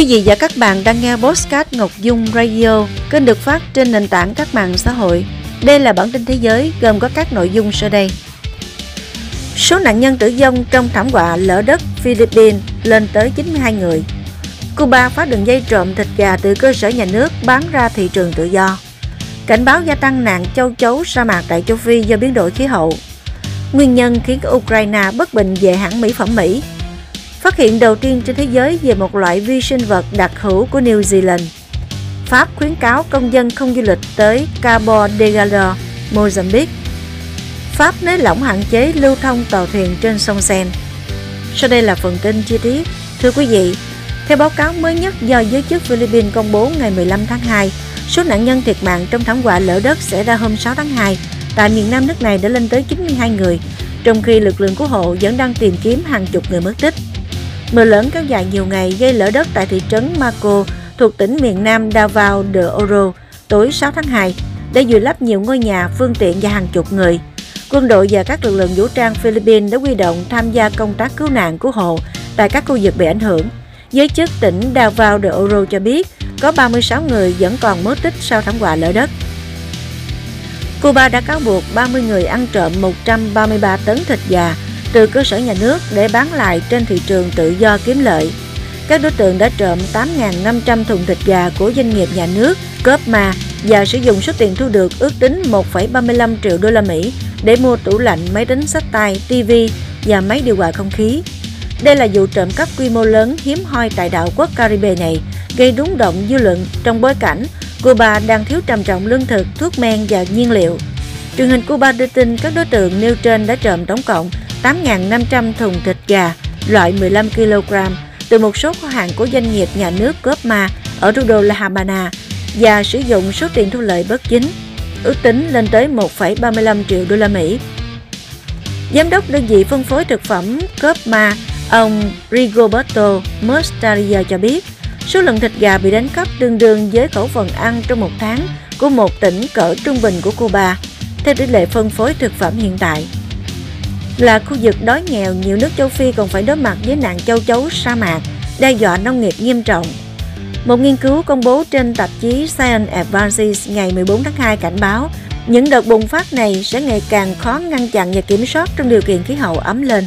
Quý vị và các bạn đang nghe Postcard Ngọc Dung Radio, kênh được phát trên nền tảng các mạng xã hội. Đây là bản tin thế giới gồm có các nội dung sau đây. Số nạn nhân tử vong trong thảm họa lở đất Philippines lên tới 92 người. Cuba phá đường dây trộm thịt gà từ cơ sở nhà nước bán ra thị trường tự do. Cảnh báo gia tăng nạn châu chấu sa mạc tại châu Phi do biến đổi khí hậu. Nguyên nhân khiến Ukraine bất bình về hãng mỹ phẩm Mỹ phát hiện đầu tiên trên thế giới về một loại vi sinh vật đặc hữu của New Zealand. Pháp khuyến cáo công dân không du lịch tới Cabo Delgado, Mozambique. Pháp nới lỏng hạn chế lưu thông tàu thuyền trên sông Sen. Sau đây là phần tin chi tiết. Thưa quý vị, theo báo cáo mới nhất do giới chức Philippines công bố ngày 15 tháng 2, số nạn nhân thiệt mạng trong thảm họa lở đất xảy ra hôm 6 tháng 2 tại miền Nam nước này đã lên tới 92 người, trong khi lực lượng cứu hộ vẫn đang tìm kiếm hàng chục người mất tích. Mưa lớn kéo dài nhiều ngày gây lở đất tại thị trấn Marco thuộc tỉnh miền Nam Davao de Oro tối 6 tháng 2 đã vùi lấp nhiều ngôi nhà, phương tiện và hàng chục người. Quân đội và các lực lượng vũ trang Philippines đã huy động tham gia công tác cứu nạn cứu hộ tại các khu vực bị ảnh hưởng. Giới chức tỉnh Davao de Oro cho biết có 36 người vẫn còn mất tích sau thảm họa lở đất. Cuba đã cáo buộc 30 người ăn trộm 133 tấn thịt gà từ cơ sở nhà nước để bán lại trên thị trường tự do kiếm lợi. Các đối tượng đã trộm 8.500 thùng thịt gà của doanh nghiệp nhà nước Copma và sử dụng số tiền thu được ước tính 1,35 triệu đô la Mỹ để mua tủ lạnh, máy tính sách tay, TV và máy điều hòa không khí. Đây là vụ trộm cắp quy mô lớn hiếm hoi tại đảo quốc Caribe này, gây rúng động dư luận trong bối cảnh Cuba đang thiếu trầm trọng lương thực, thuốc men và nhiên liệu. Truyền hình Cuba đưa tin các đối tượng nêu trên đã trộm tổng cộng 8.500 thùng thịt gà loại 15 kg từ một số kho hàng của doanh nghiệp nhà nước Copma ở thủ đô La Habana và sử dụng số tiền thu lợi bất chính, ước tính lên tới 1,35 triệu đô la Mỹ. Giám đốc đơn vị phân phối thực phẩm Copma, ông Rigoberto Mostaria cho biết, số lượng thịt gà bị đánh cắp tương đương với khẩu phần ăn trong một tháng của một tỉnh cỡ trung bình của Cuba, theo tỷ lệ phân phối thực phẩm hiện tại. Là khu vực đói nghèo, nhiều nước châu Phi còn phải đối mặt với nạn châu chấu sa mạc, đe dọa nông nghiệp nghiêm trọng. Một nghiên cứu công bố trên tạp chí Science Advances ngày 14 tháng 2 cảnh báo những đợt bùng phát này sẽ ngày càng khó ngăn chặn và kiểm soát trong điều kiện khí hậu ấm lên.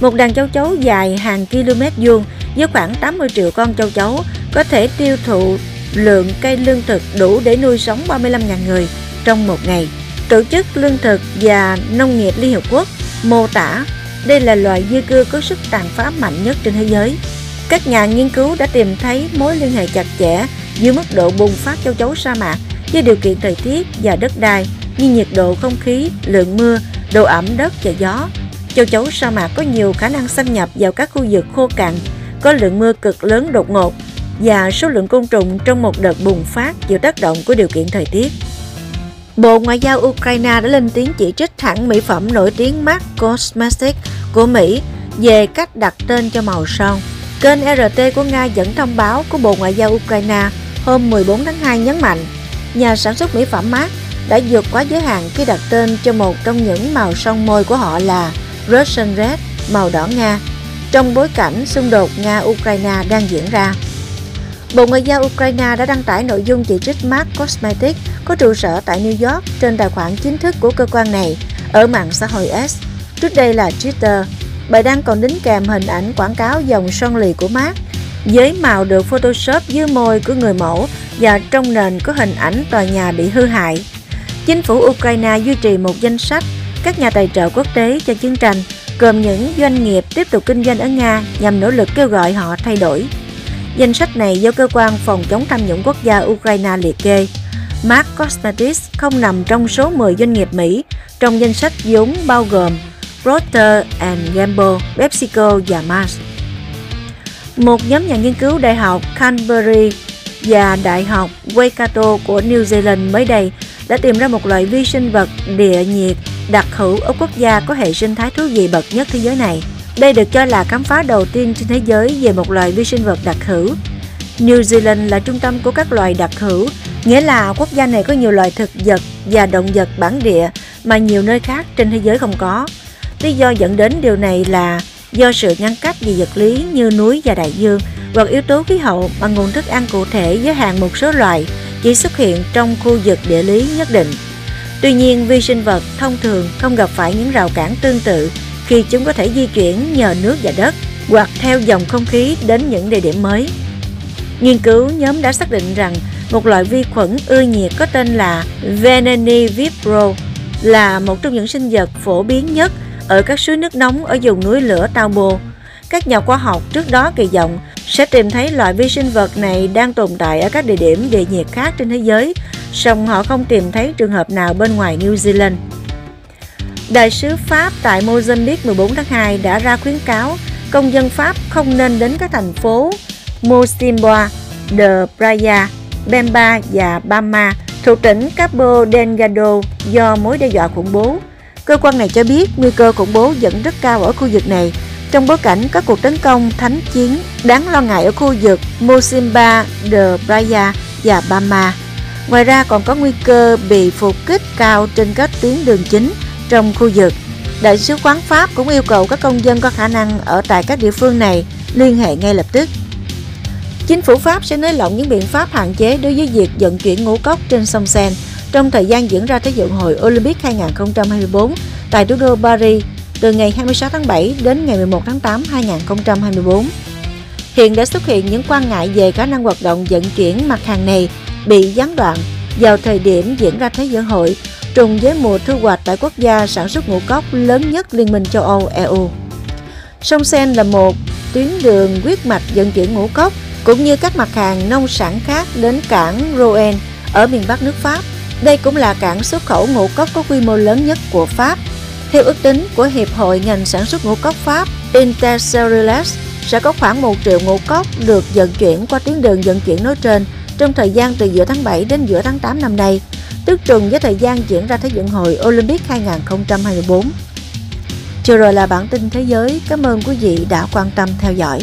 Một đàn châu chấu dài hàng km vuông với khoảng 80 triệu con châu chấu có thể tiêu thụ lượng cây lương thực đủ để nuôi sống 35.000 người trong một ngày. Tổ chức Lương thực và Nông nghiệp Liên Hợp Quốc mô tả đây là loài dư cư có sức tàn phá mạnh nhất trên thế giới. Các nhà nghiên cứu đã tìm thấy mối liên hệ chặt chẽ giữa mức độ bùng phát châu chấu sa mạc với điều kiện thời tiết và đất đai như nhiệt độ không khí, lượng mưa, độ ẩm đất và gió. Châu chấu sa mạc có nhiều khả năng xâm nhập vào các khu vực khô cằn, có lượng mưa cực lớn đột ngột và số lượng côn trùng trong một đợt bùng phát chịu tác động của điều kiện thời tiết. Bộ Ngoại giao Ukraine đã lên tiếng chỉ trích hãng mỹ phẩm nổi tiếng Mark Cosmetics của Mỹ về cách đặt tên cho màu son. Kênh RT của Nga dẫn thông báo của Bộ Ngoại giao Ukraine hôm 14 tháng 2 nhấn mạnh nhà sản xuất mỹ phẩm Mark đã vượt quá giới hạn khi đặt tên cho một trong những màu son môi của họ là Russian Red, màu đỏ Nga, trong bối cảnh xung đột Nga-Ukraine đang diễn ra. Bộ Ngoại giao Ukraine đã đăng tải nội dung chỉ trích Mark Cosmetics có trụ sở tại New York trên tài khoản chính thức của cơ quan này ở mạng xã hội S. trước đây là Twitter. Bài đăng còn đính kèm hình ảnh quảng cáo dòng son lì của Mark với màu được Photoshop dưới môi của người mẫu và trong nền có hình ảnh tòa nhà bị hư hại. Chính phủ Ukraine duy trì một danh sách các nhà tài trợ quốc tế cho chiến tranh, gồm những doanh nghiệp tiếp tục kinh doanh ở Nga nhằm nỗ lực kêu gọi họ thay đổi. Danh sách này do cơ quan phòng chống tham nhũng quốc gia Ukraine liệt kê. Mark Cosmetics không nằm trong số 10 doanh nghiệp Mỹ trong danh sách vốn bao gồm Procter Gamble, PepsiCo và Mars. Một nhóm nhà nghiên cứu Đại học Canterbury và Đại học Waikato của New Zealand mới đây đã tìm ra một loại vi sinh vật địa nhiệt đặc hữu ở quốc gia có hệ sinh thái thú vị bậc nhất thế giới này. Đây được cho là khám phá đầu tiên trên thế giới về một loài vi sinh vật đặc hữu. New Zealand là trung tâm của các loài đặc hữu, nghĩa là quốc gia này có nhiều loài thực vật và động vật bản địa mà nhiều nơi khác trên thế giới không có. Lý do dẫn đến điều này là do sự ngăn cách về vật lý như núi và đại dương hoặc yếu tố khí hậu mà nguồn thức ăn cụ thể giới hạn một số loài chỉ xuất hiện trong khu vực địa lý nhất định. Tuy nhiên, vi sinh vật thông thường không gặp phải những rào cản tương tự khi chúng có thể di chuyển nhờ nước và đất hoặc theo dòng không khí đến những địa điểm mới. Nghiên cứu nhóm đã xác định rằng một loại vi khuẩn ưa nhiệt có tên là Venenivipro là một trong những sinh vật phổ biến nhất ở các suối nước nóng ở vùng núi lửa Taubo. Các nhà khoa học trước đó kỳ vọng sẽ tìm thấy loại vi sinh vật này đang tồn tại ở các địa điểm địa nhiệt khác trên thế giới, song họ không tìm thấy trường hợp nào bên ngoài New Zealand. Đại sứ Pháp tại Mozambique 14 tháng 2 đã ra khuyến cáo công dân Pháp không nên đến các thành phố Mosimboa, de Praia, Bemba và Bama thuộc tỉnh Cabo Delgado do mối đe dọa khủng bố. Cơ quan này cho biết nguy cơ khủng bố vẫn rất cao ở khu vực này trong bối cảnh các cuộc tấn công thánh chiến đáng lo ngại ở khu vực Mosimba de Praia và Bama. Ngoài ra còn có nguy cơ bị phục kích cao trên các tuyến đường chính trong khu vực. Đại sứ quán Pháp cũng yêu cầu các công dân có khả năng ở tại các địa phương này liên hệ ngay lập tức. Chính phủ Pháp sẽ nới lỏng những biện pháp hạn chế đối với việc vận chuyển ngũ cốc trên sông Seine trong thời gian diễn ra Thế vận hội Olympic 2024 tại thủ đô Paris từ ngày 26 tháng 7 đến ngày 11 tháng 8 2024. Hiện đã xuất hiện những quan ngại về khả năng hoạt động vận chuyển mặt hàng này bị gián đoạn vào thời điểm diễn ra Thế vận hội trùng với mùa thu hoạch tại quốc gia sản xuất ngũ cốc lớn nhất Liên minh châu Âu EU. Sông Sen là một tuyến đường huyết mạch vận chuyển ngũ cốc cũng như các mặt hàng nông sản khác đến cảng Rouen ở miền Bắc nước Pháp. Đây cũng là cảng xuất khẩu ngũ cốc có quy mô lớn nhất của Pháp. Theo ước tính của Hiệp hội ngành sản xuất ngũ cốc Pháp Intercellulose, sẽ có khoảng 1 triệu ngũ cốc được vận chuyển qua tuyến đường vận chuyển nói trên trong thời gian từ giữa tháng 7 đến giữa tháng 8 năm nay, tức trùng với thời gian diễn ra Thế vận hội Olympic 2024. Chưa rồi là bản tin thế giới. Cảm ơn quý vị đã quan tâm theo dõi.